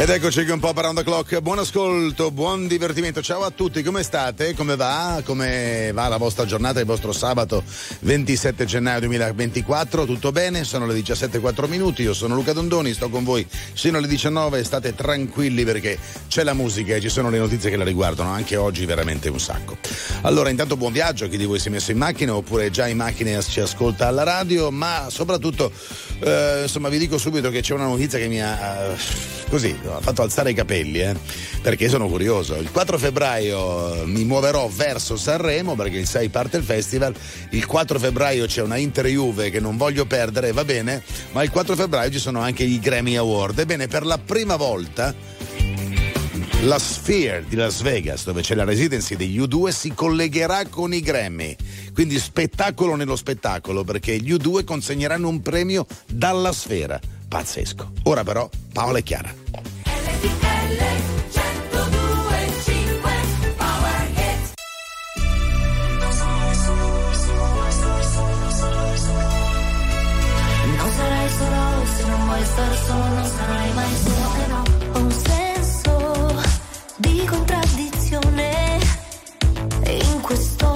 Ed eccoci qui un po' per the clock. Buon ascolto, buon divertimento. Ciao a tutti, come state? Come va? Come va la vostra giornata, il vostro sabato 27 gennaio 2024? Tutto bene? Sono le 17.4 minuti. Io sono Luca Dondoni, sto con voi fino alle 19. State tranquilli perché c'è la musica e ci sono le notizie che la riguardano, anche oggi veramente un sacco. Allora, intanto buon viaggio a chi di voi si è messo in macchina oppure già in macchina ci ascolta alla radio, ma soprattutto, eh, insomma, vi dico subito che c'è una notizia che mi ha eh, così ha fatto alzare i capelli, eh, perché sono curioso. Il 4 febbraio mi muoverò verso Sanremo perché il 6 parte il festival, il 4 febbraio c'è una Inter Juve che non voglio perdere, va bene, ma il 4 febbraio ci sono anche i Grammy Award. Ebbene, per la prima volta la Sphere di Las Vegas, dove c'è la residency degli U2, si collegherà con i Grammy. Quindi spettacolo nello spettacolo, perché gli U2 consegneranno un premio dalla sfera. Pazzesco. Ora però, Paola e Chiara. Non solo, questo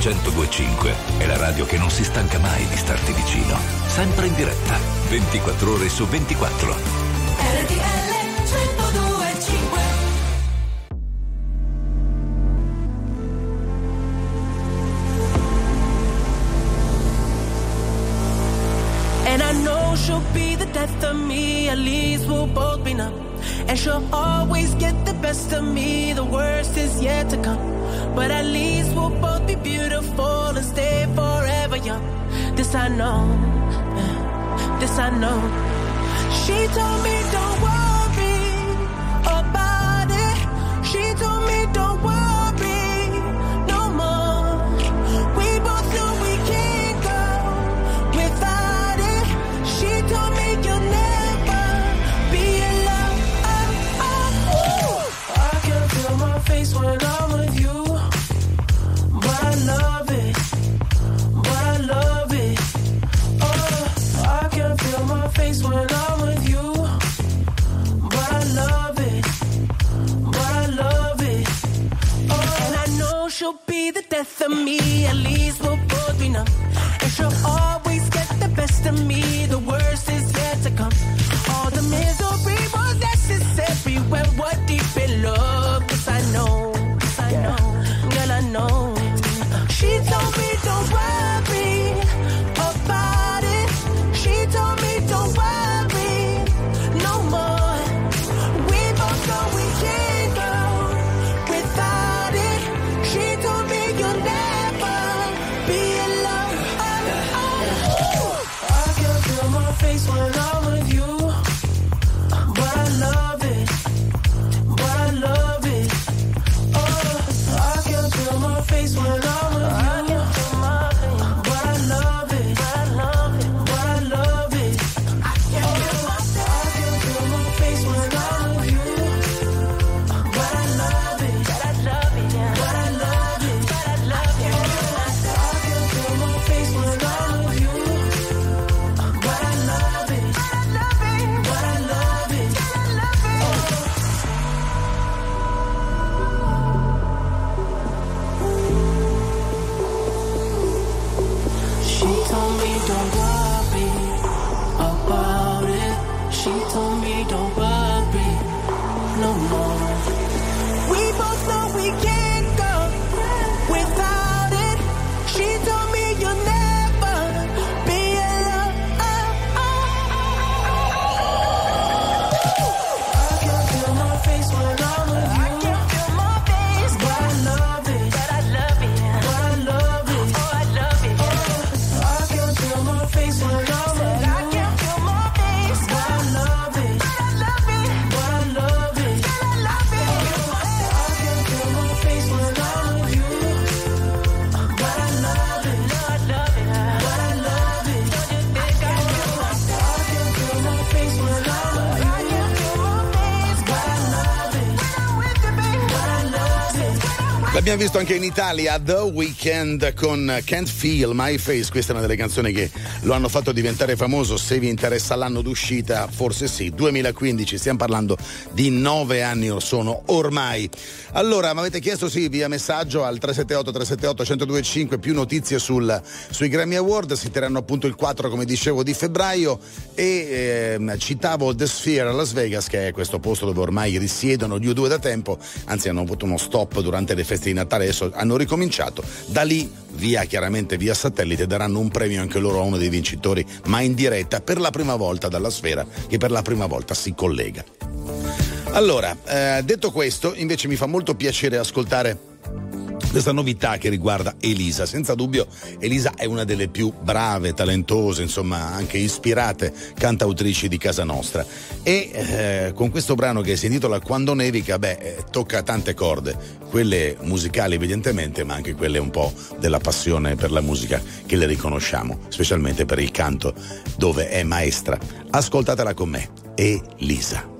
1025 è la radio che non si stanca mai di starti vicino. Sempre in diretta, 24 ore su 24. RTL 1025 And I know she'll be the death of me, at least we'll both be numb. And she'll This I know, this I know. She told me don't it. L'abbiamo visto anche in Italia The Weeknd con Can't Feel My Face. Questa è una delle canzoni che lo hanno fatto diventare famoso. Se vi interessa l'anno d'uscita, forse sì. 2015, stiamo parlando di nove anni or sono ormai. Allora, mi avete chiesto sì via messaggio al 378 378 1025 più notizie sul- sui Grammy Award. Si terranno appunto il 4, come dicevo, di febbraio. E ehm, citavo The Sphere a Las Vegas, che è questo posto dove ormai risiedono gli U2 da tempo. Anzi, hanno avuto uno stop durante le feste di Natale, adesso hanno ricominciato. Da lì, via chiaramente via satellite, daranno un premio anche loro a uno dei vincitori, ma in diretta per la prima volta dalla sfera, che per la prima volta si collega. Allora, eh, detto questo, invece mi fa molto piacere ascoltare questa novità che riguarda Elisa. Senza dubbio Elisa è una delle più brave, talentose, insomma anche ispirate cantautrici di casa nostra. E eh, con questo brano che si intitola Quando nevica, beh, eh, tocca tante corde, quelle musicali evidentemente, ma anche quelle un po' della passione per la musica che le riconosciamo, specialmente per il canto dove è maestra. Ascoltatela con me, Elisa.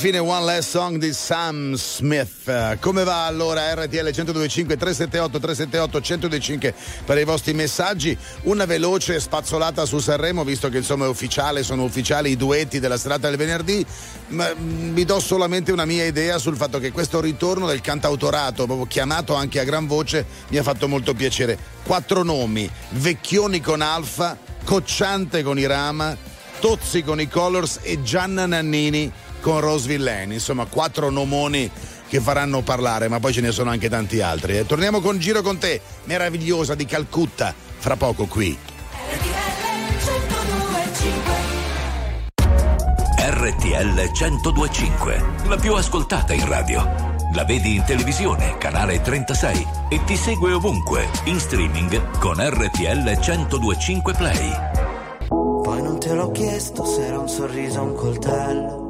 fine One Last Song di Sam Smith. Come va allora RTL 1025 378 378 1025 per i vostri messaggi? Una veloce spazzolata su Sanremo, visto che insomma è ufficiale, sono ufficiali i duetti della serata del venerdì. Ma mm, vi do solamente una mia idea sul fatto che questo ritorno del cantautorato, proprio chiamato anche a gran voce, mi ha fatto molto piacere. Quattro nomi: Vecchioni con Alfa, Cocciante con i Rama, Tozzi con i Colors e Gianna Nannini con Roseville Lane. Insomma, quattro nomoni che faranno parlare, ma poi ce ne sono anche tanti altri. eh. Torniamo con Giro con te, meravigliosa di Calcutta, fra poco qui. RTL 1025, la più ascoltata in radio. La vedi in televisione, canale 36 e ti segue ovunque, in streaming con RTL 1025 Play. Poi non te l'ho chiesto se era un sorriso o un coltello.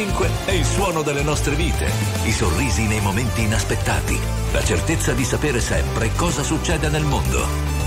1025 è il suono delle nostre vite, i sorrisi nei momenti inaspettati, la certezza di sapere sempre cosa succede nel mondo.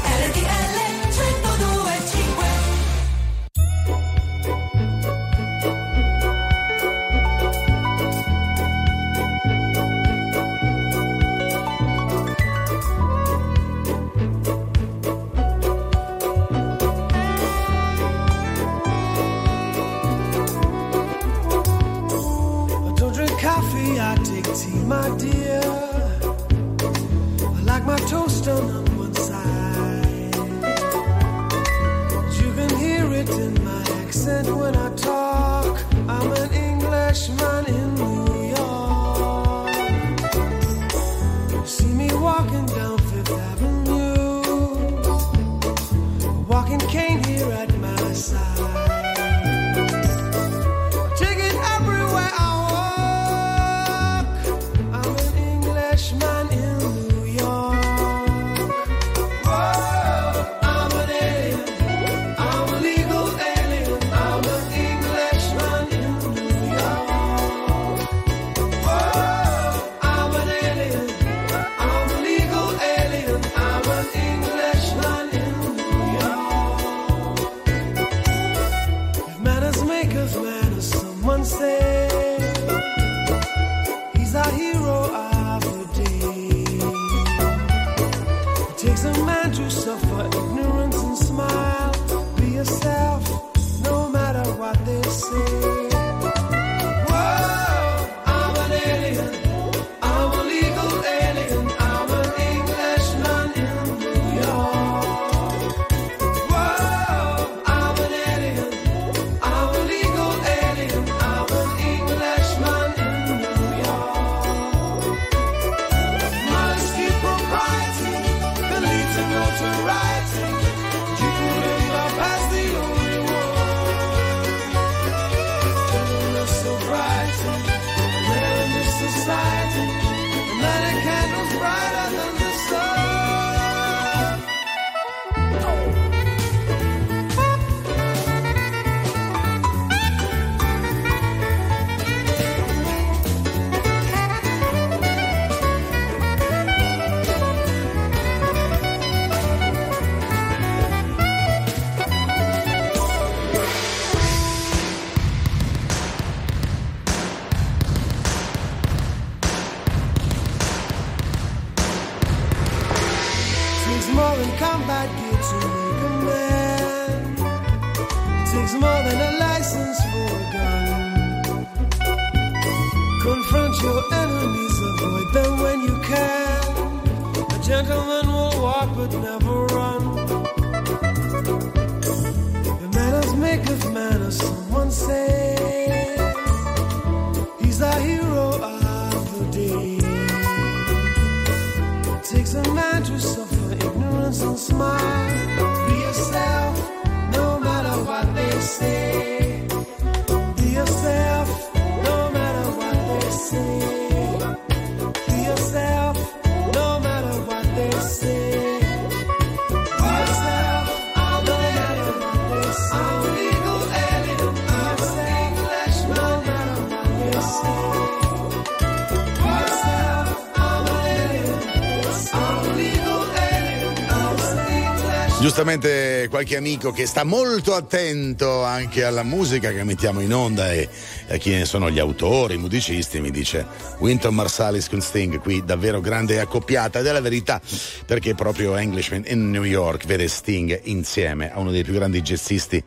Giustamente qualche amico che sta molto attento anche alla musica che mettiamo in onda e a chi ne sono gli autori, i musicisti, mi dice Winton Marsalis con Sting, qui davvero grande accoppiata ed è la verità perché proprio Englishman in New York vede Sting insieme a uno dei più grandi jazzisti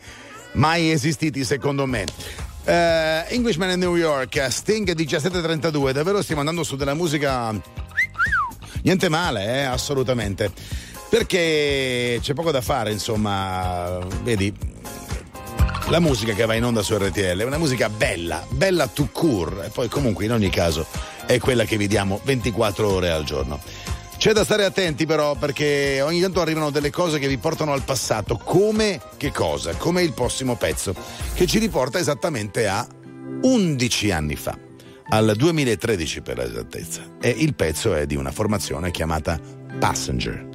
mai esistiti secondo me. Eh, Englishman in New York, Sting 1732, davvero stiamo andando su della musica Niente male, eh, assolutamente. Perché c'è poco da fare, insomma, vedi, la musica che va in onda su RTL è una musica bella, bella to cure, e poi comunque in ogni caso è quella che vi diamo 24 ore al giorno. C'è da stare attenti però perché ogni tanto arrivano delle cose che vi portano al passato, come che cosa? Come il prossimo pezzo, che ci riporta esattamente a 11 anni fa, al 2013 per l'esattezza. E il pezzo è di una formazione chiamata Passenger.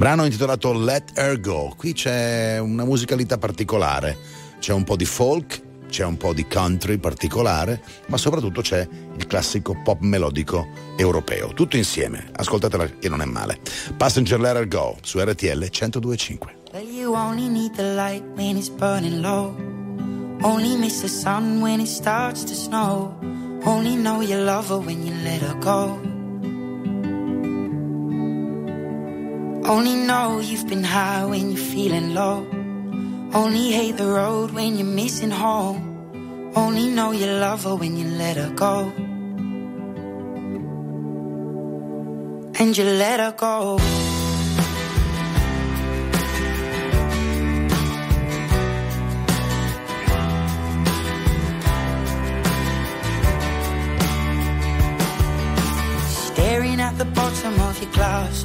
Brano intitolato Let Her Go. Qui c'è una musicalità particolare, c'è un po' di folk, c'è un po' di country particolare, ma soprattutto c'è il classico pop melodico europeo. Tutto insieme, ascoltatela che non è male. Passenger Let Her Go su RTL 1025. Well, you only need the light when it's burning low. Only miss the sun when it starts to snow. Only know you love her when you let her go. Only know you've been high when you're feeling low. Only hate the road when you're missing home. Only know you love her when you let her go. And you let her go. Staring at the bottom of your glass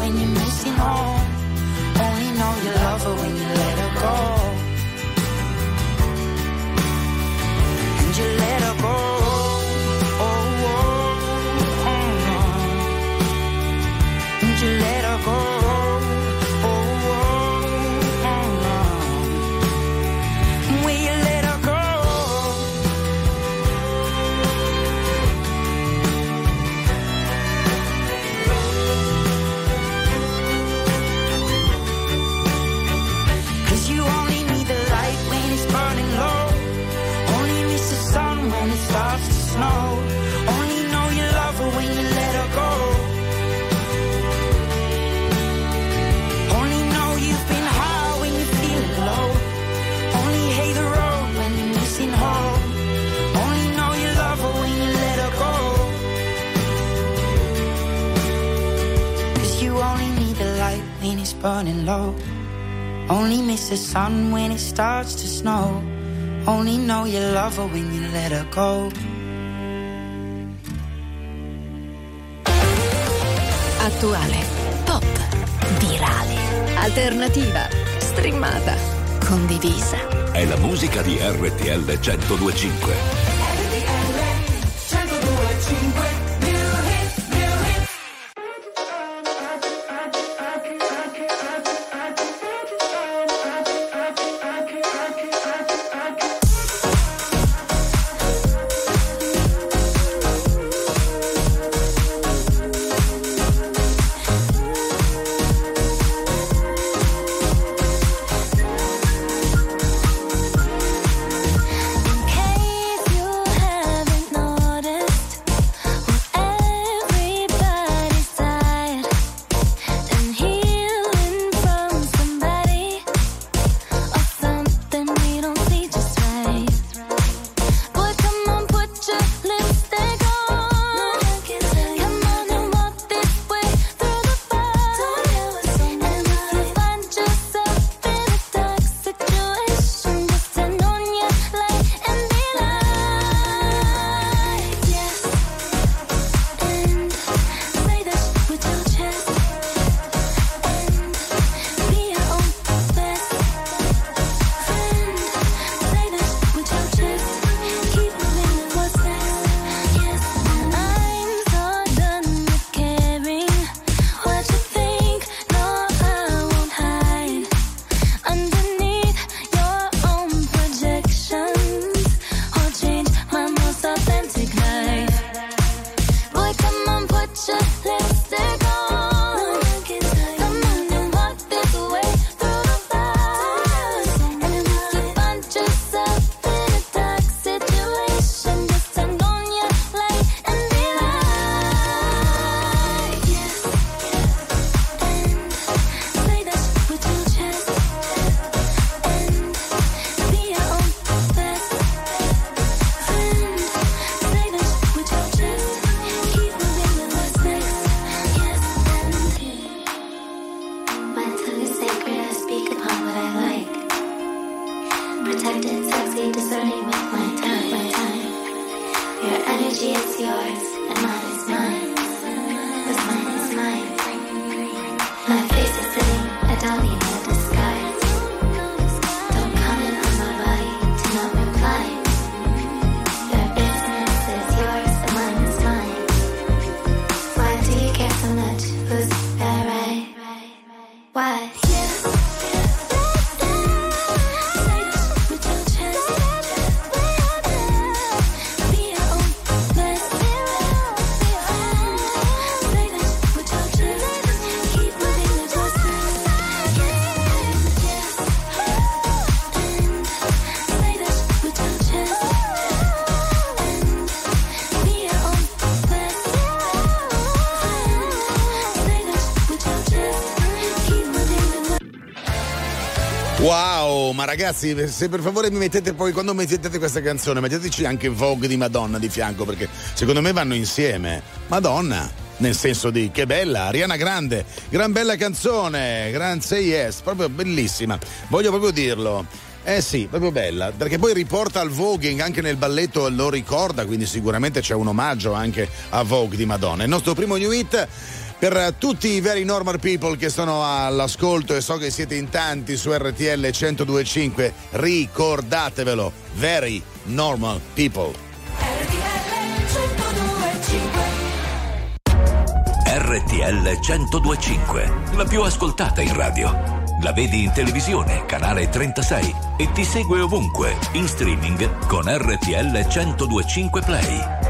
when you're the sun when it starts to snow. Only know you love her when you let her go. Attuale, pop, virale, alternativa, streamata, condivisa. È la musica di RTL 1025. Ragazzi, se per favore mi mettete poi, quando mettete questa canzone, metteteci anche Vogue di Madonna di fianco, perché secondo me vanno insieme. Madonna, nel senso di che bella, Ariana Grande, gran bella canzone, gran say yes, proprio bellissima, voglio proprio dirlo. Eh sì, proprio bella, perché poi riporta al voguing anche nel balletto lo ricorda, quindi sicuramente c'è un omaggio anche a Vogue di Madonna. Il nostro primo new hit per tutti i very normal people che sono all'ascolto e so che siete in tanti su RTL 1025, ricordatevelo, very normal people. RTL 1025, la più ascoltata in radio. La vedi in televisione, canale 36 e ti segue ovunque, in streaming con RTL 1025 Play.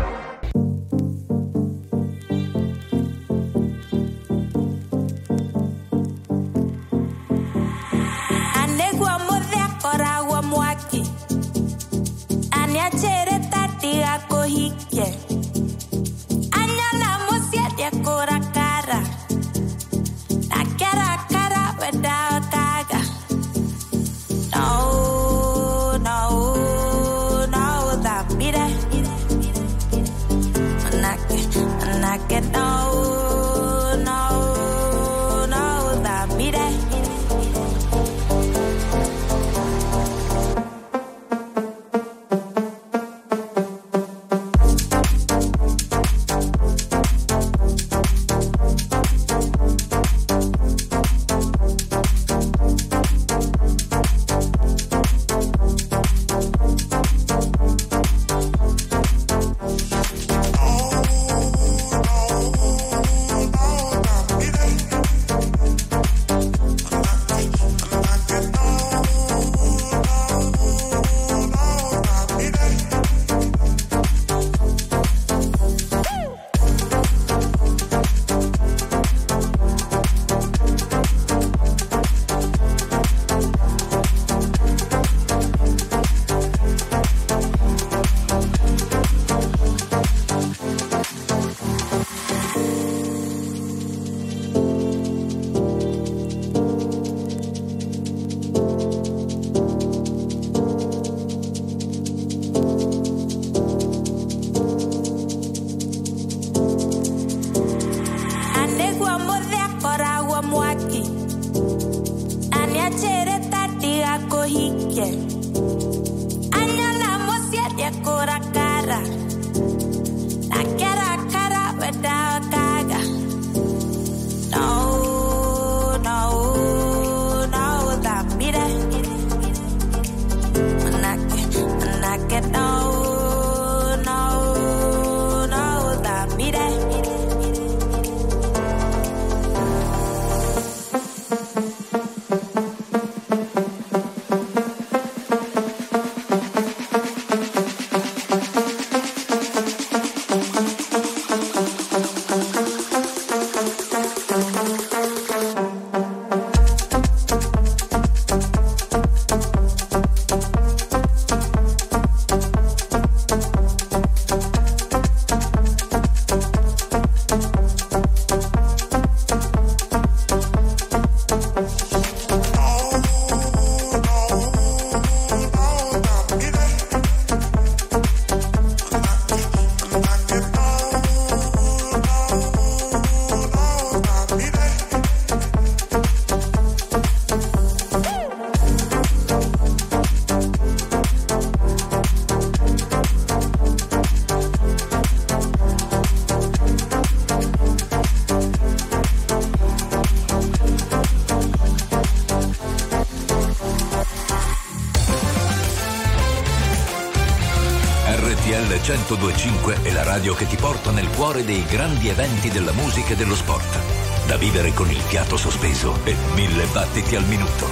1025 è la radio che ti porta nel cuore dei grandi eventi della musica e dello sport. Da vivere con il fiato sospeso e mille battiti al minuto.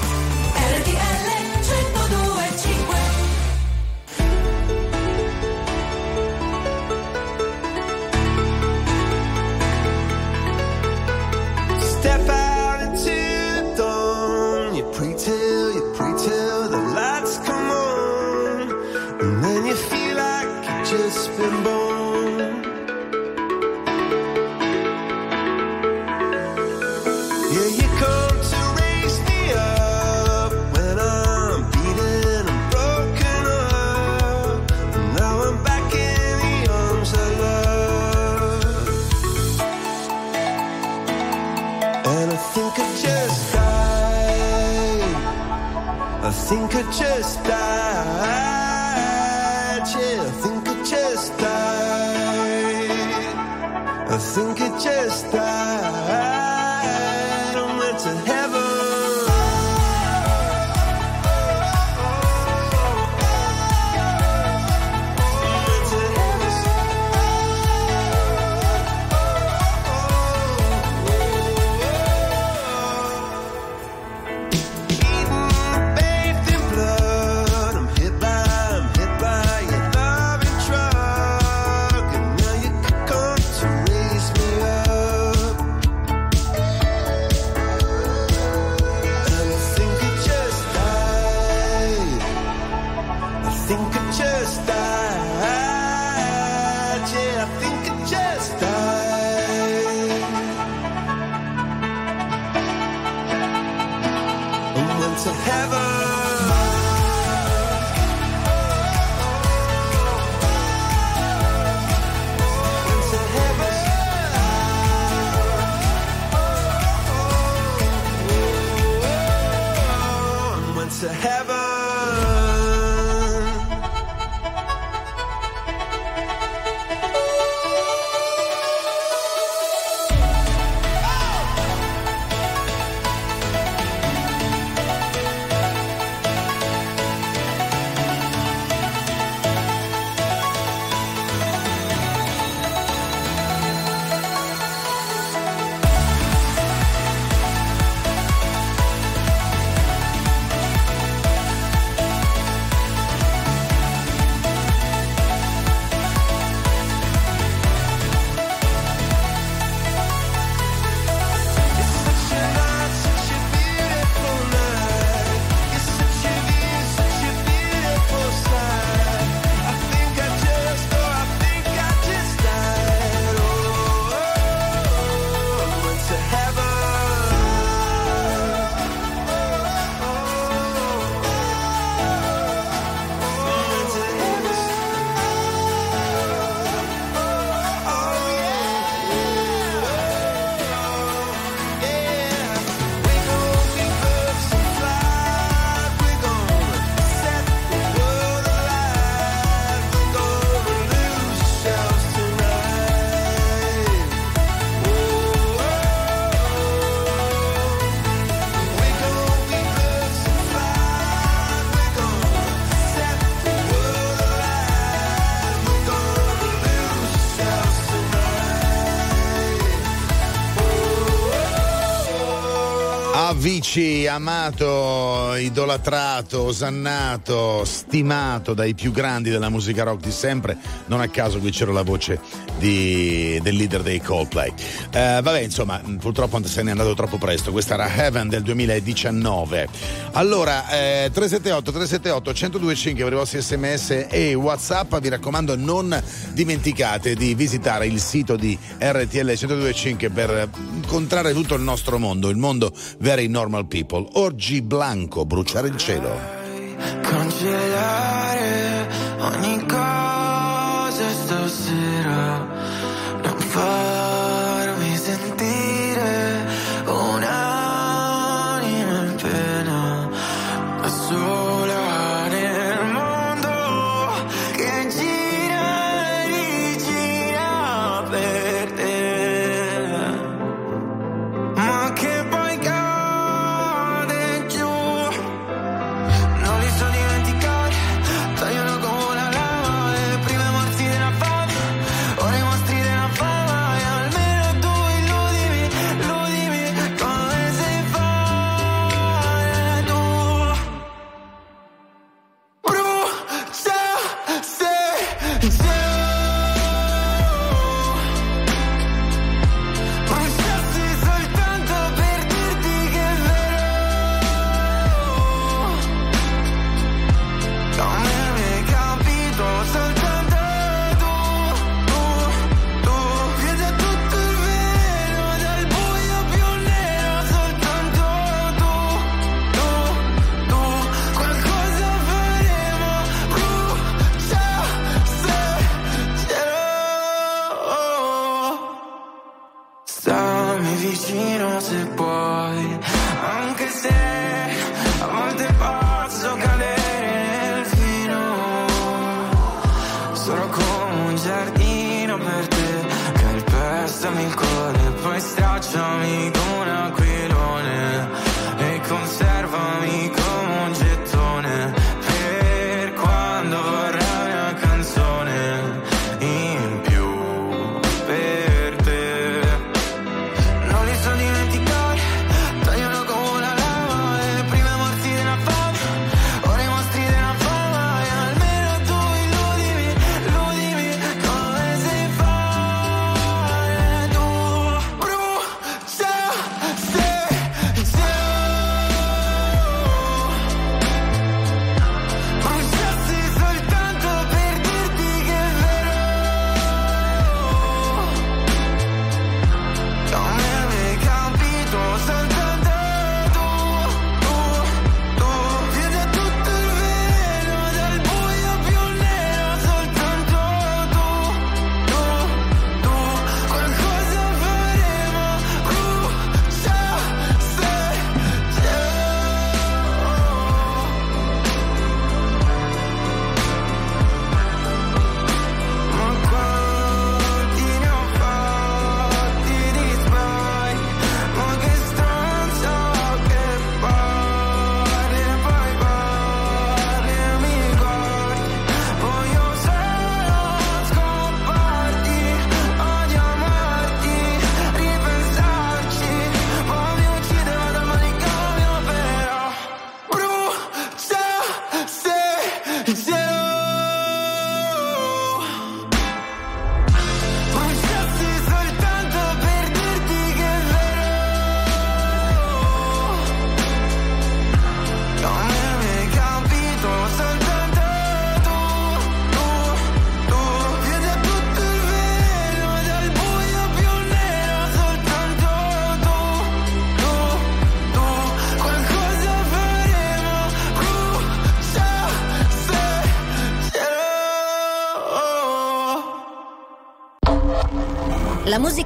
RTL 1025 Step out into the dawn. You pray till, you pray till the lights come on. And then you just been born. Vici, amato, idolatrato, osannato, stimato dai più grandi della musica rock di sempre. Non a caso qui c'era la voce di, del leader dei Coldplay. Eh, vabbè, insomma, purtroppo se n'è andato troppo presto. Questa era Heaven del 2019. Allora, eh, 378 378 1025 per i vostri sms e WhatsApp. Vi raccomando, non dimenticate di visitare il sito di RTL 1025 per incontrare tutto il nostro mondo, il mondo vero dei Normal People. Orgi Blanco, bruciare il cielo. Congelare ogni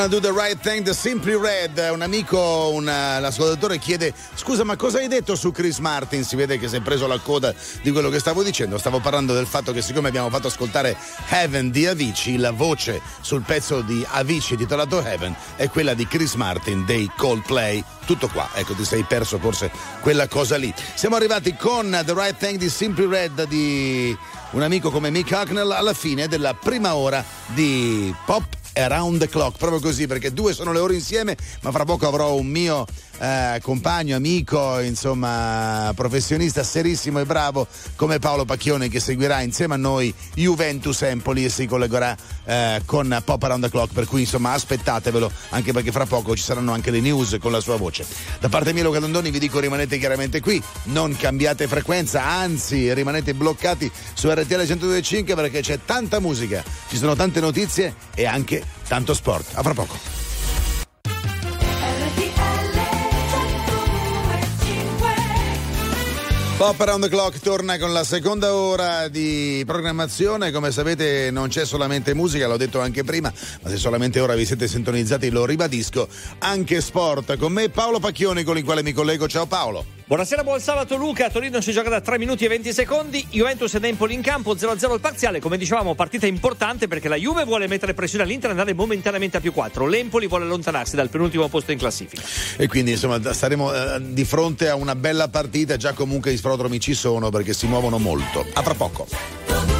Gonna do the right thing, the Simply Red. Un amico, un, eh, l'ascoltatore chiede: Scusa, ma cosa hai detto su Chris Martin? Si vede che si è preso la coda di quello che stavo dicendo. Stavo parlando del fatto che, siccome abbiamo fatto ascoltare Heaven di Avicii, la voce sul pezzo di Avicii titolato Heaven è quella di Chris Martin dei Coldplay. Tutto qua, ecco, ti sei perso forse quella cosa lì. Siamo arrivati con The Right Thing di Simply Red di un amico come Mick Hucknell alla fine della prima ora di Pop Around the Clock, proprio così, perché due sono le ore insieme, ma fra poco avrò un mio eh, compagno, amico, insomma, professionista serissimo e bravo come Paolo Pacchione che seguirà insieme a noi Juventus Empoli e si collegherà eh, con Pop Around the Clock, per cui insomma aspettatevelo, anche perché fra poco ci saranno anche le news con la sua voce. Da parte mia Luca Dondoni vi dico rimanete chiaramente qui, non cambiate frequenza, anzi rimanete bloccati su RTL 102.5 perché c'è tanta musica, ci sono tante notizie e anche tanto sport. A fra poco. Pop Around the Clock torna con la seconda ora di programmazione. Come sapete non c'è solamente musica, l'ho detto anche prima, ma se solamente ora vi siete sintonizzati lo ribadisco, anche sport. Con me Paolo Pacchioni con il quale mi collego. Ciao Paolo. Buonasera, buon sabato Luca. A Torino si gioca da 3 minuti e 20 secondi. Juventus e Napoli in campo, 0-0 il parziale. Come dicevamo, partita importante perché la Juve vuole mettere pressione all'Inter e andare momentaneamente a più 4. L'Empoli vuole allontanarsi dal penultimo posto in classifica. E quindi insomma staremo eh, di fronte a una bella partita. Già comunque gli sprodromi ci sono perché si muovono molto. A fra poco.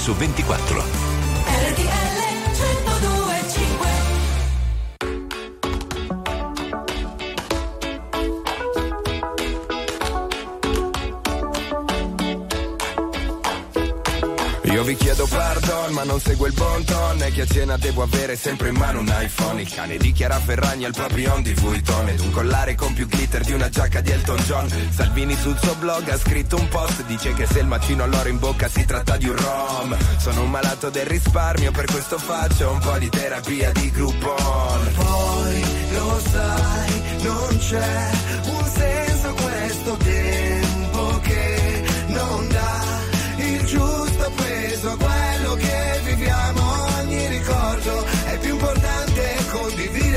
Su 24. RTL 1025 Io vi chiedo pardon ma non seguo il bon ton E che a cena devo avere sempre in mano un iPhone Cane di Chiara Ferragni al papillon di Vuitton Ed un collare con più glitter di una giacca di Elton John. Salvini sul suo blog ha scritto un post Dice che se il macino all'oro in bocca si tratta di un rom. Sono un malato del risparmio per questo faccio un po' di terapia di Groupon. Poi lo sai, non c'è un senso questo tempo che non dà il giusto peso a quello che viviamo. Ogni ricordo è più importante condividerlo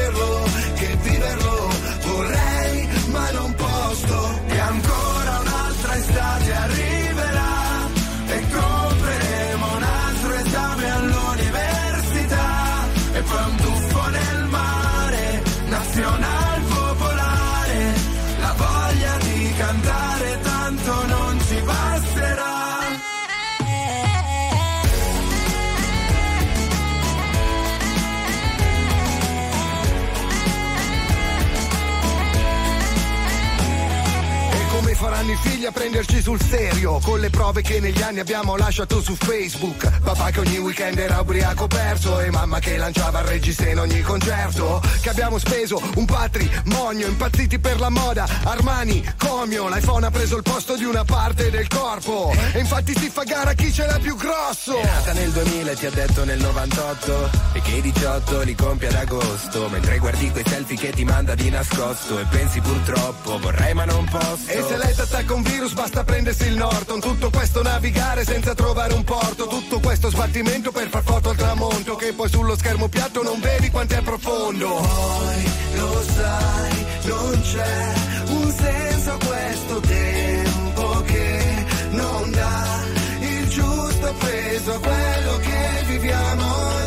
figli a prenderci sul serio. Con le prove che negli anni abbiamo lasciato su Facebook. Papà che ogni weekend era ubriaco perso. E mamma che lanciava il regista in ogni concerto. Che abbiamo speso un patrimonio Impazziti per la moda. Armani, Comio L'iPhone ha preso il posto di una parte del corpo. E infatti si fa gara chi ce l'ha più grosso. È nata nel 2000 e ti ha detto nel 98 E che i 18 li compie ad agosto. Mentre guardi quei selfie che ti manda di nascosto. E pensi purtroppo vorrei ma non posso. E se lei t'attacca un virus basta prendersi il Norton. Tutto questo navigare senza trovare un porto. Tutto questo sbattimento per far foto al tramonto. Che poi sullo schermo piatto non vedi quanto è profondo. Poi lo sai, non c'è un senso a questo tempo che non dà il giusto peso a quello che viviamo.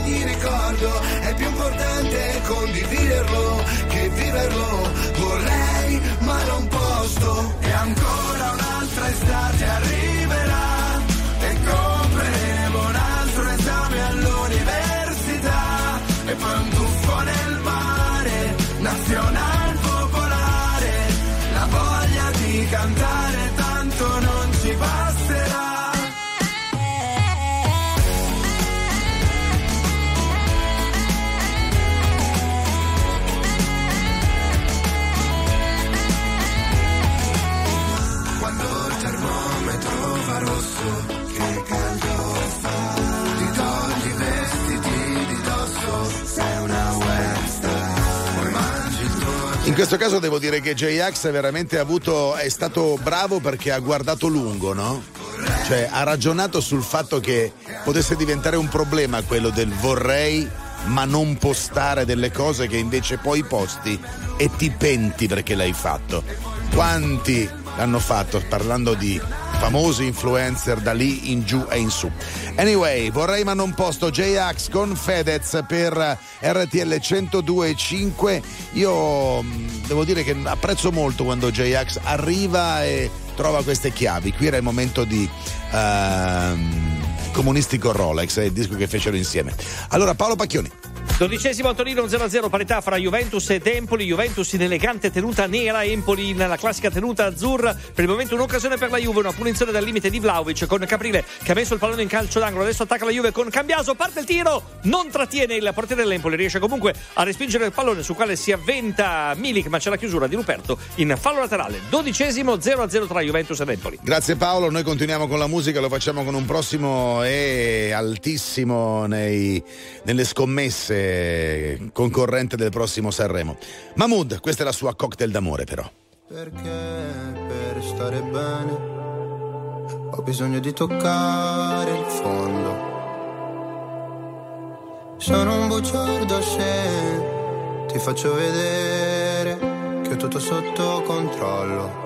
Ricordo è più importante condividerlo che viverlo. Vorrei, ma non posso. E ancora un'altra estate arriverà e compreremo un altro esame all'università e poi un tuffo nel mare, nazional questo caso devo dire che J-Ax veramente ha avuto, è stato bravo perché ha guardato lungo, no? Cioè ha ragionato sul fatto che potesse diventare un problema quello del vorrei ma non postare delle cose che invece poi posti e ti penti perché l'hai fatto. Quanti l'hanno fatto parlando di famosi influencer da lì in giù e in su. Anyway, vorrei ma non posto J-Ax con Fedez per RTL 102.5. Io mh, devo dire che apprezzo molto quando J-Ax arriva e trova queste chiavi. Qui era il momento di ehm, Comunisti con Rolex, è il disco che fecero insieme. Allora Paolo Pacchioni. Dodicesimo Torino 0-0 parità fra Juventus ed Empoli. Juventus in elegante tenuta nera, Empoli nella classica tenuta azzurra. Per il momento un'occasione per la Juve, una punizione dal limite di Vlaovic con Caprile che ha messo il pallone in calcio d'angolo. Adesso attacca la Juve con Cambiaso, parte il tiro, non trattiene il portiere dell'Empoli, riesce comunque a respingere il pallone sul quale si avventa Milik, ma c'è la chiusura di Ruperto in fallo laterale. Dodicesimo 0-0 tra Juventus ed Empoli. Grazie Paolo, noi continuiamo con la musica, lo facciamo con un prossimo e altissimo nei- nelle scommesse concorrente del prossimo Sanremo. Mahmood, questa è la sua cocktail d'amore però. Perché per stare bene ho bisogno di toccare il fondo. Sono un bugiardo se ti faccio vedere che ho tutto sotto controllo.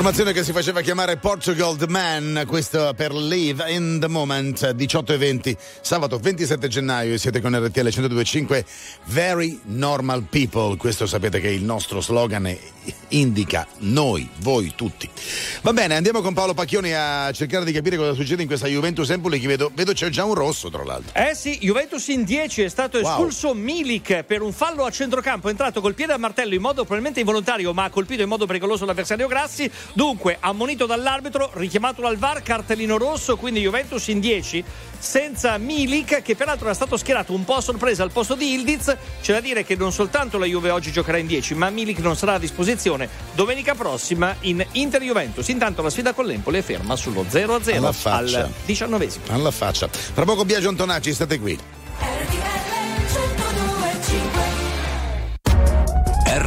Formazione che si faceva chiamare Portugal The Man, questo per Live in the Moment, 18 e 20, sabato 27 gennaio, e siete con RTL 1025, Very Normal People, questo sapete che il nostro slogan indica noi, voi tutti. Va bene, andiamo con Paolo Pacchioni a cercare di capire cosa succede in questa Juventus Empoli, che vedo, vedo c'è già un rosso tra l'altro. Eh sì, Juventus in 10 è stato espulso Milik per un fallo a centrocampo, è entrato col piede a martello in modo probabilmente involontario, ma ha colpito in modo pericoloso l'avversario Grassi. Dunque, ammonito dall'arbitro, richiamato dal VAR, cartellino rosso, quindi Juventus in 10 senza Milik, che peraltro era stato schierato un po' a sorpresa al posto di Ildiz. C'è da dire che non soltanto la Juve oggi giocherà in 10, ma Milik non sarà a disposizione domenica prossima in Inter Juventus. Intanto la sfida con l'Empoli è ferma sullo 0-0 Alla faccia. al 19 Alla faccia. Fra poco Biagio Antonacci, state qui. RTL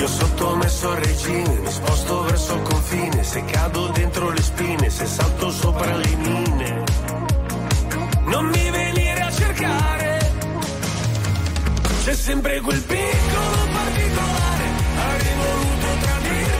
Io sottomesso al regime, mi sposto verso il confine, se cado dentro le spine, se salto sopra le mine. Non mi venire a cercare, c'è sempre quel piccolo particolare. Avrei voluto tradirti,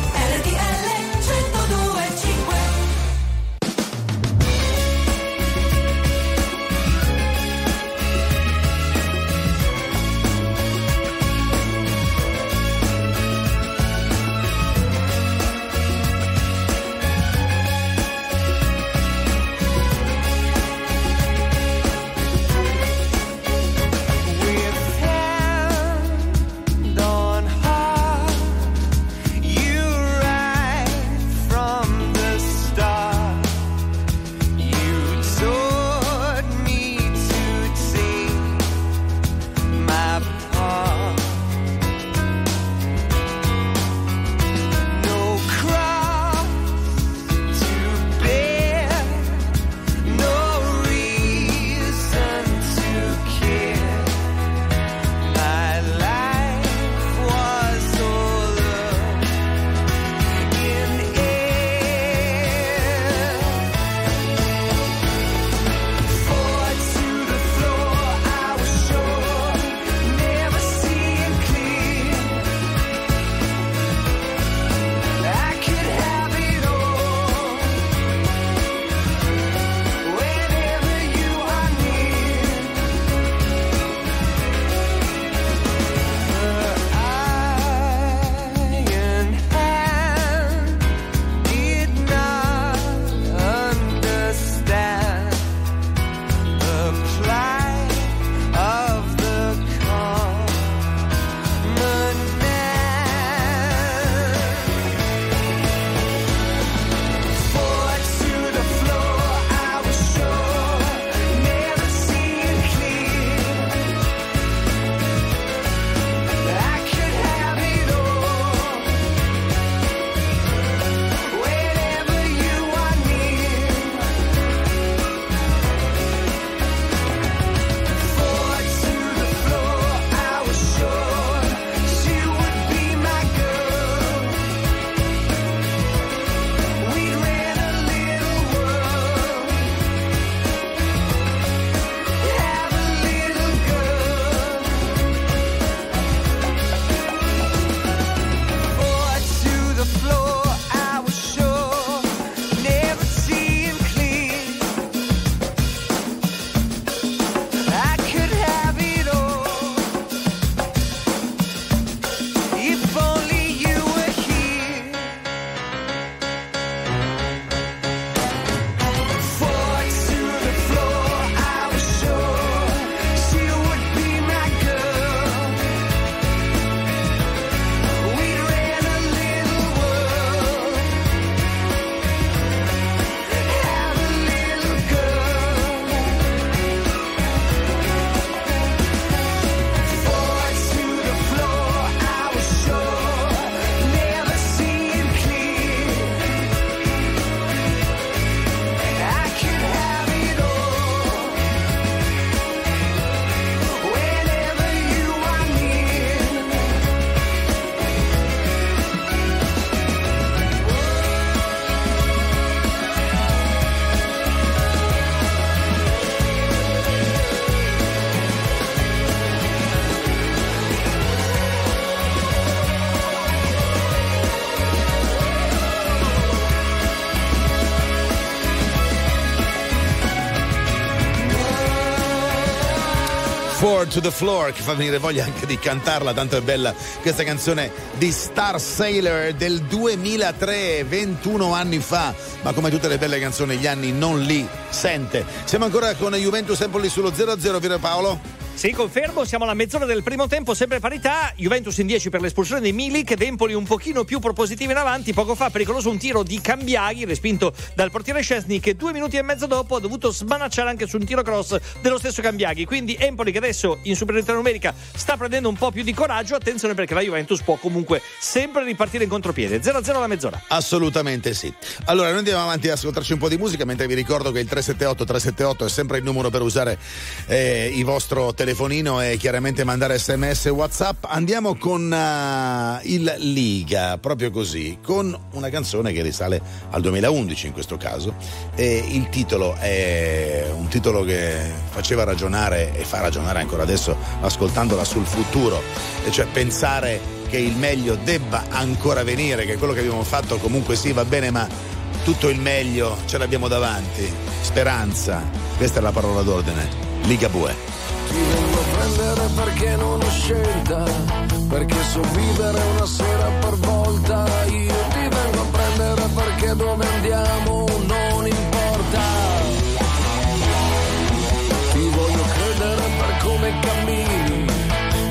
To the Floor che fa venire voglia anche di cantarla, tanto è bella questa canzone di Star Sailor del 2003, 21 anni fa, ma come tutte le belle canzoni gli anni non li sente. Siamo ancora con Juventus Empoli sullo 0-0, Piero Paolo? Sì, confermo, siamo alla mezz'ora del primo tempo, sempre parità. Juventus in 10 per l'espulsione di Milik, Empoli un pochino più propositivo in avanti. Poco fa pericoloso un tiro di Cambiaghi, respinto dal portiere Scesni, che due minuti e mezzo dopo ha dovuto smanacciare anche su un tiro cross dello stesso Cambiaghi. Quindi Empoli che adesso in superiorità numerica sta prendendo un po' più di coraggio. Attenzione perché la Juventus può comunque sempre ripartire in contropiede. 0-0 alla mezz'ora. Assolutamente sì. Allora, noi andiamo avanti ad ascoltarci un po' di musica, mentre vi ricordo che il 378-378 è sempre il numero per usare eh, il vostro telefonino e chiaramente mandare sms e whatsapp. Andiamo con uh, il Liga, proprio così, con una canzone che risale al 2011 in questo caso. E il titolo è un titolo che faceva ragionare e fa ragionare ancora adesso ascoltandola sul futuro, e cioè pensare che il meglio debba ancora venire, che quello che abbiamo fatto comunque sì va bene, ma tutto il meglio ce l'abbiamo davanti. Speranza, questa è la parola d'ordine. Liga Bue. Ti vengo a prendere perché non ho scelta, perché so vivere una sera per volta. Io ti vengo a prendere perché dove andiamo non importa. Ti voglio credere per come cammini,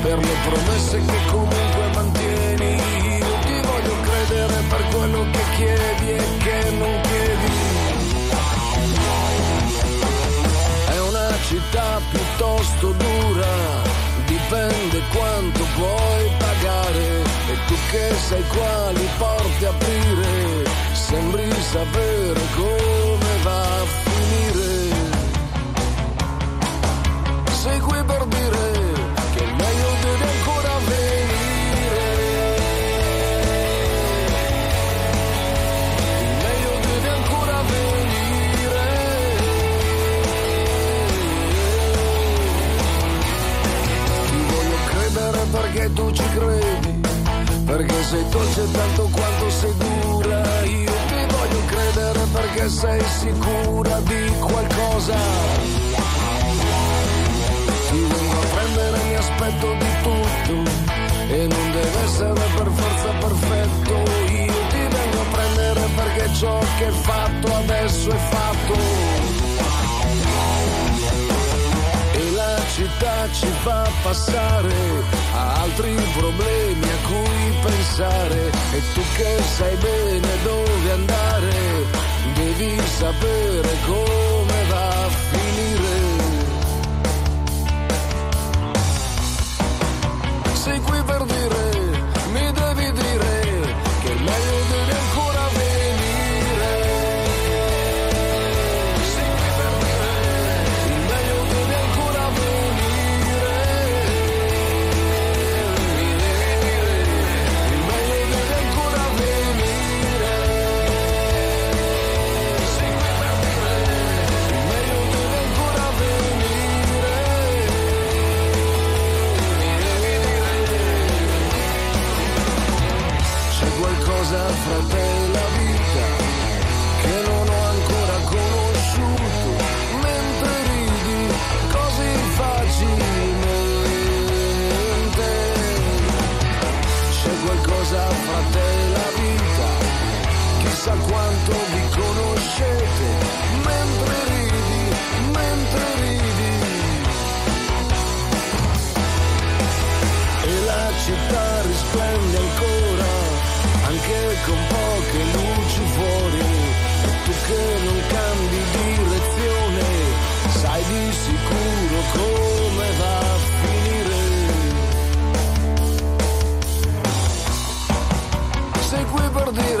per le promesse che comunque mantieni. Io ti voglio credere per quello che chiedi città piuttosto dura, dipende quanto puoi pagare. E tu che sai quali porte aprire, sembri sapere come va tu ci credi, perché sei dolce tanto quanto sei dura. Io ti voglio credere perché sei sicura di qualcosa. Ti vengo a prendere, mi aspetto di tutto e non deve essere per forza perfetto. Io ti vengo a prendere perché ciò che è fatto adesso è fatto. Città ci fa passare a altri problemi a cui pensare e tu che sai bene dove andare devi sapere come va a finire. Sei qui per dire, qualcosa fra te e la vita, chissà quanto vi conoscete. Mentre ridi, mentre ridi. E la città risplende ancora, anche con poche luci fuori. E tu che Sei qui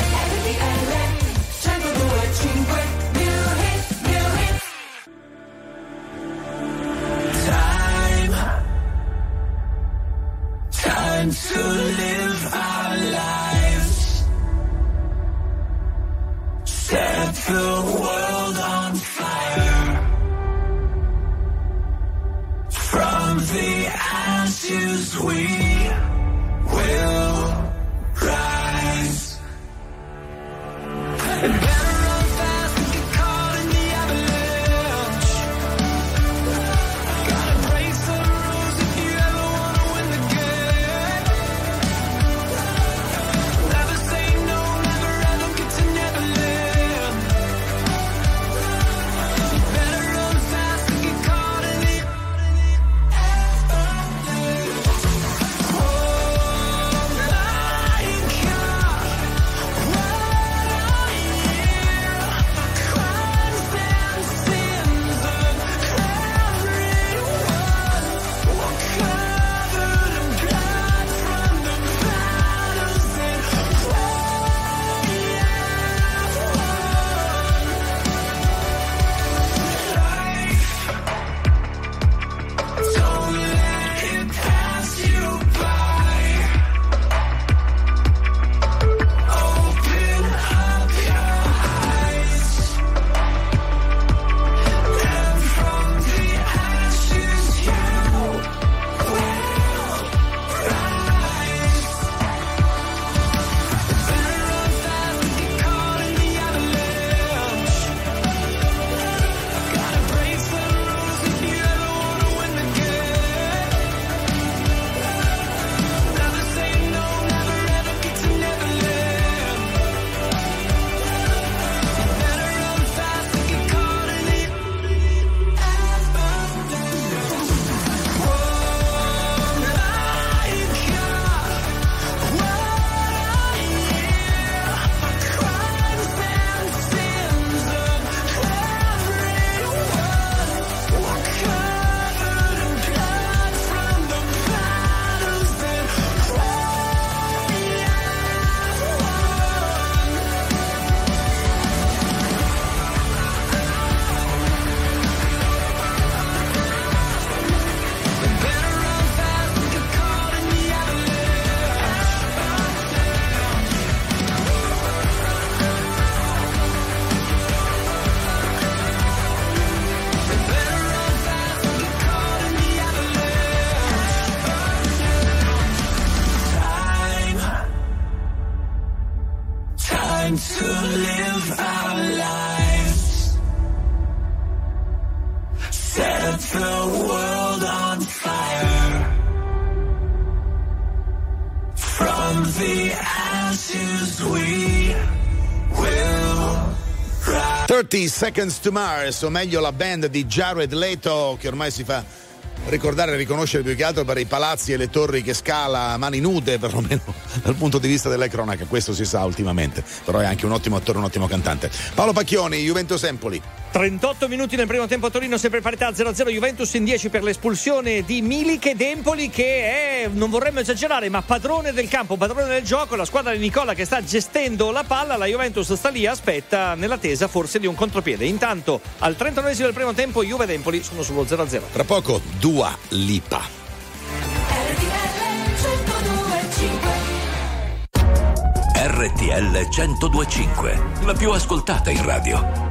20 Seconds to Mars, o meglio la band di Jared Leto che ormai si fa ricordare e riconoscere più che altro per i palazzi e le torri che scala a mani nude, perlomeno dal punto di vista delle cronache, questo si sa ultimamente, però è anche un ottimo attore, un ottimo cantante. Paolo Pacchioni, Juventus Empoli. 38 minuti nel primo tempo a Torino, sempre parità 0-0 Juventus in 10 per l'espulsione di Milik ed Empoli che è, non vorremmo esagerare, ma padrone del campo, padrone del gioco, la squadra di Nicola che sta gestendo la palla, la Juventus sta lì, aspetta nell'attesa forse di un contropiede. Intanto al 39 del primo tempo Juve ed Empoli sono sullo 0-0. Tra poco Dua Lipa. RTL 1025, la più ascoltata in radio.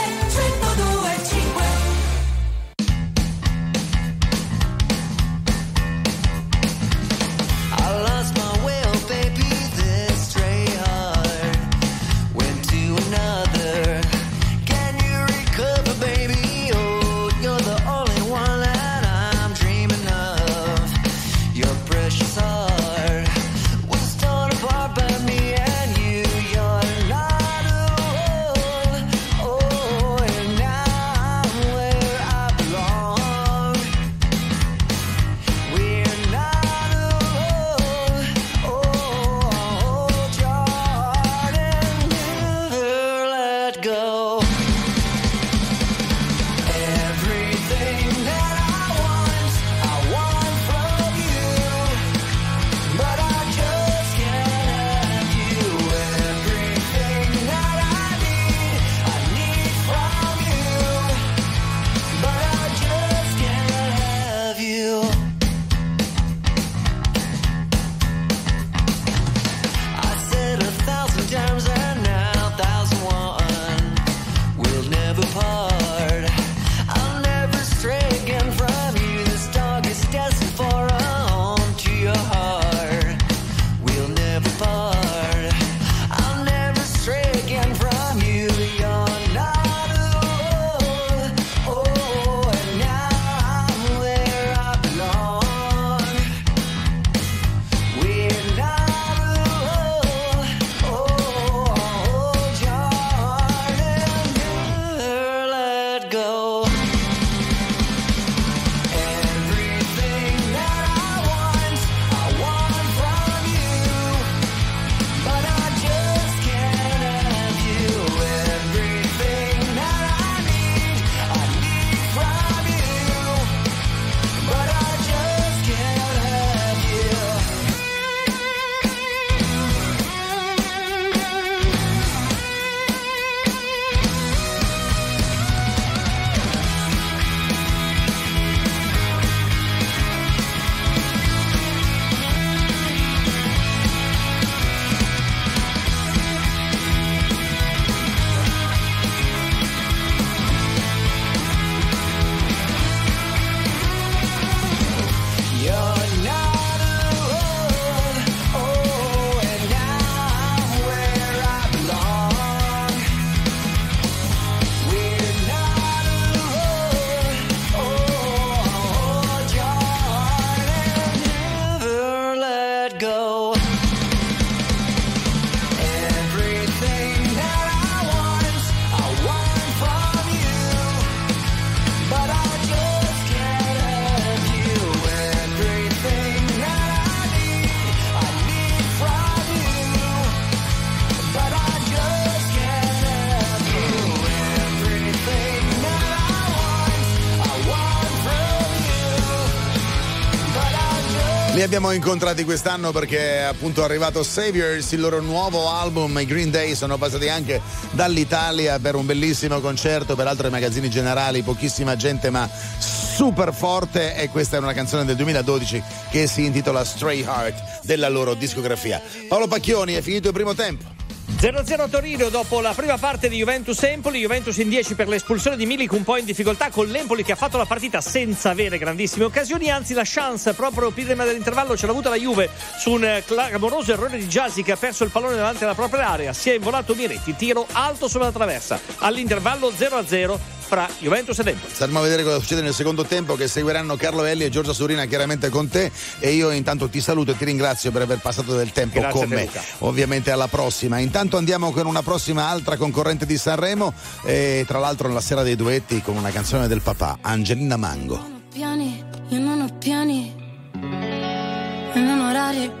abbiamo incontrati quest'anno perché è appunto arrivato Saviors, il loro nuovo album. I Green Day sono passati anche dall'Italia per un bellissimo concerto, peraltro ai magazzini generali, pochissima gente ma super forte e questa è una canzone del 2012 che si intitola Stray Heart della loro discografia. Paolo Pacchioni, è finito il primo tempo. 0-0 Torino dopo la prima parte di Juventus-Empoli, Juventus in 10 per l'espulsione di Milik un po' in difficoltà con l'Empoli che ha fatto la partita senza avere grandissime occasioni, anzi la chance proprio prima dell'intervallo ce l'ha avuta la Juve su un eh, clamoroso errore di Giasi che ha perso il pallone davanti alla propria area, si è involato Miretti, tiro alto sulla traversa, all'intervallo 0-0 fra Juventus ed Empoli. Staremo a vedere cosa succede nel secondo tempo che seguiranno Carlo Elli e Giorgia Surina chiaramente con te e io intanto ti saluto e ti ringrazio per aver passato del tempo Grazie con te, me. Luca. Ovviamente alla prossima. Intanto andiamo con una prossima altra concorrente di Sanremo e tra l'altro nella sera dei duetti con una canzone del papà, Angelina Mango. piani, io non ho piani. E non orari, io non ho orari.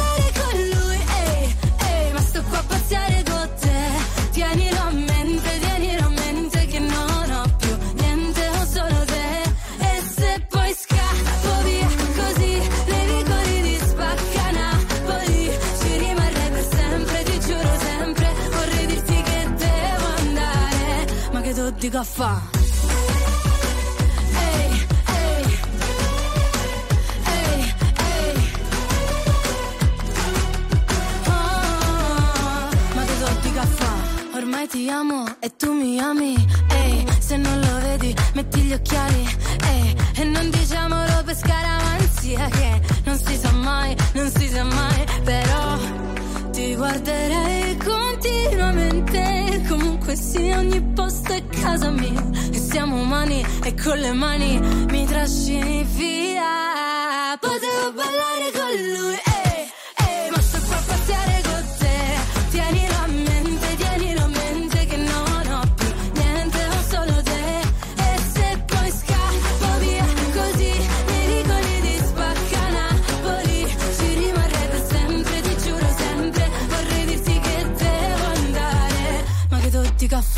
ehi, ma sto qua a pazziare con te. Tienilo a mente, tienilo a mente che non ho più niente, ho solo te. E se poi scappo via così, nei vicoli di spacca ci rimarrei per sempre, ti giuro sempre. Vorrei dirti che devo andare, ma che tu dico fa'? Ormai ti amo e tu mi ami. Ehi, se non lo vedi, metti gli occhiali. Ehi, e non diciamolo per scaramanzia che non si sa mai, non si sa mai. Però ti guarderei continuamente. Comunque sia, ogni posto è casa mia. E siamo umani e con le mani mi trascini via. Potevo ballare con lui,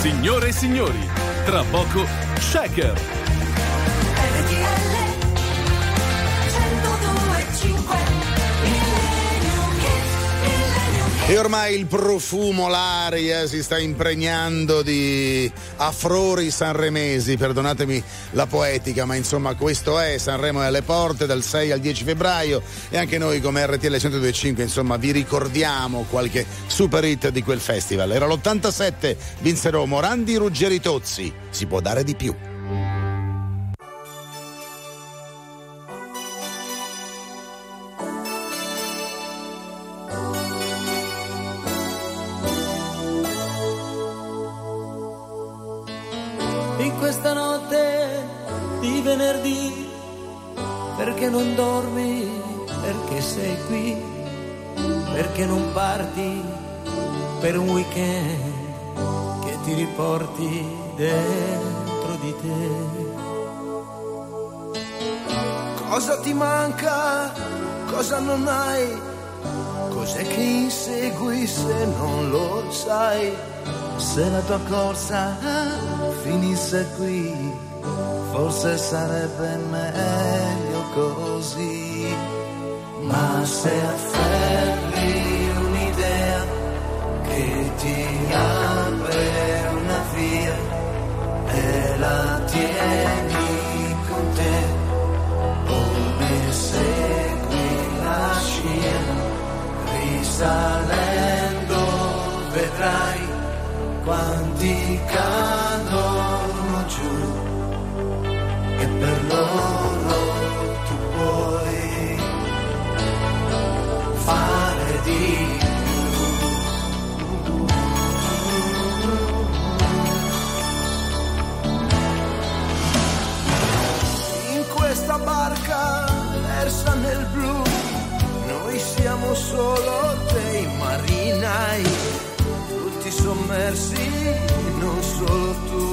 Signore e signori, tra poco Shaker. E ormai il profumo, l'aria si sta impregnando di afrori sanremesi, perdonatemi la poetica, ma insomma questo è Sanremo è alle porte dal 6 al 10 febbraio e anche noi come RTL 1025 insomma vi ricordiamo qualche super hit di quel festival. Era l'87, vinsero Morandi Ruggeri Tozzi, si può dare di più. Se non lo sai? Se la tua corsa finisse qui, forse sarebbe meglio così. Ma se afferri un'idea che ti apre una via e la tieni con te, come segui la scia, vedrai quanti cadono giù e per loro tu puoi fare di più. In questa barca versa nel blu, noi siamo solo dei marinai, sommersi, non solo tu,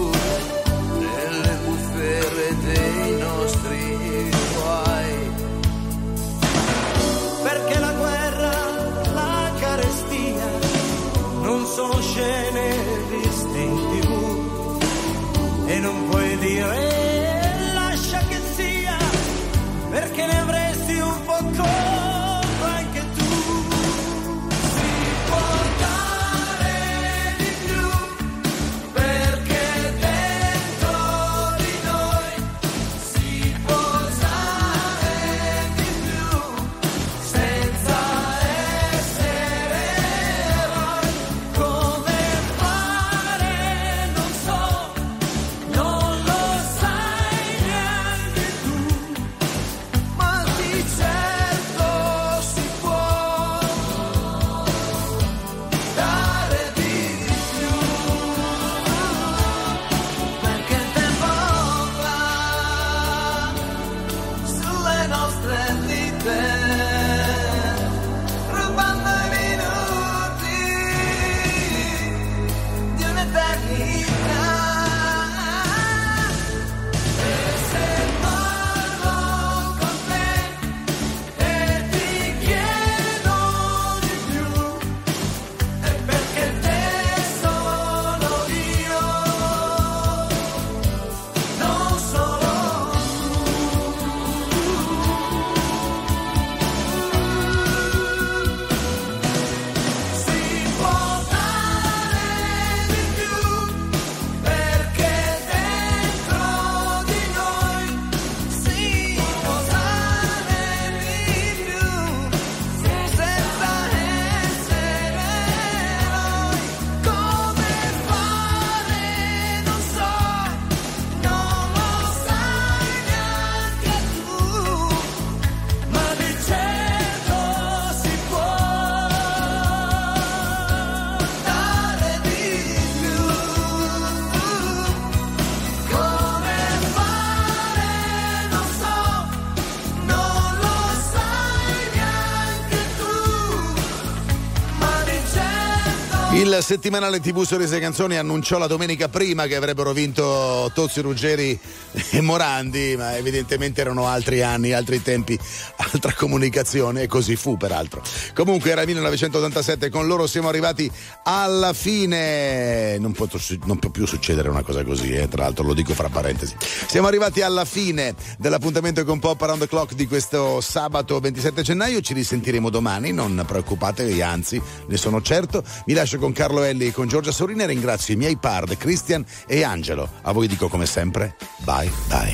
Il settimanale TV Sorrisi e Canzoni annunciò la domenica prima che avrebbero vinto Tozzi, Ruggeri e Morandi, ma evidentemente erano altri anni, altri tempi, altra comunicazione e così fu peraltro. Comunque era 1987, con loro siamo arrivati alla fine. Non può, non può più succedere una cosa così, eh, tra l'altro lo dico fra parentesi. Siamo arrivati alla fine dell'appuntamento con Pop Around the Clock di questo sabato 27 gennaio, ci risentiremo domani, non preoccupatevi, anzi ne sono certo. Vi lascio con Carlo Elli e con Giorgia Sorina e ringrazio i miei pard Christian e Angelo. A voi dico come sempre, bye bye.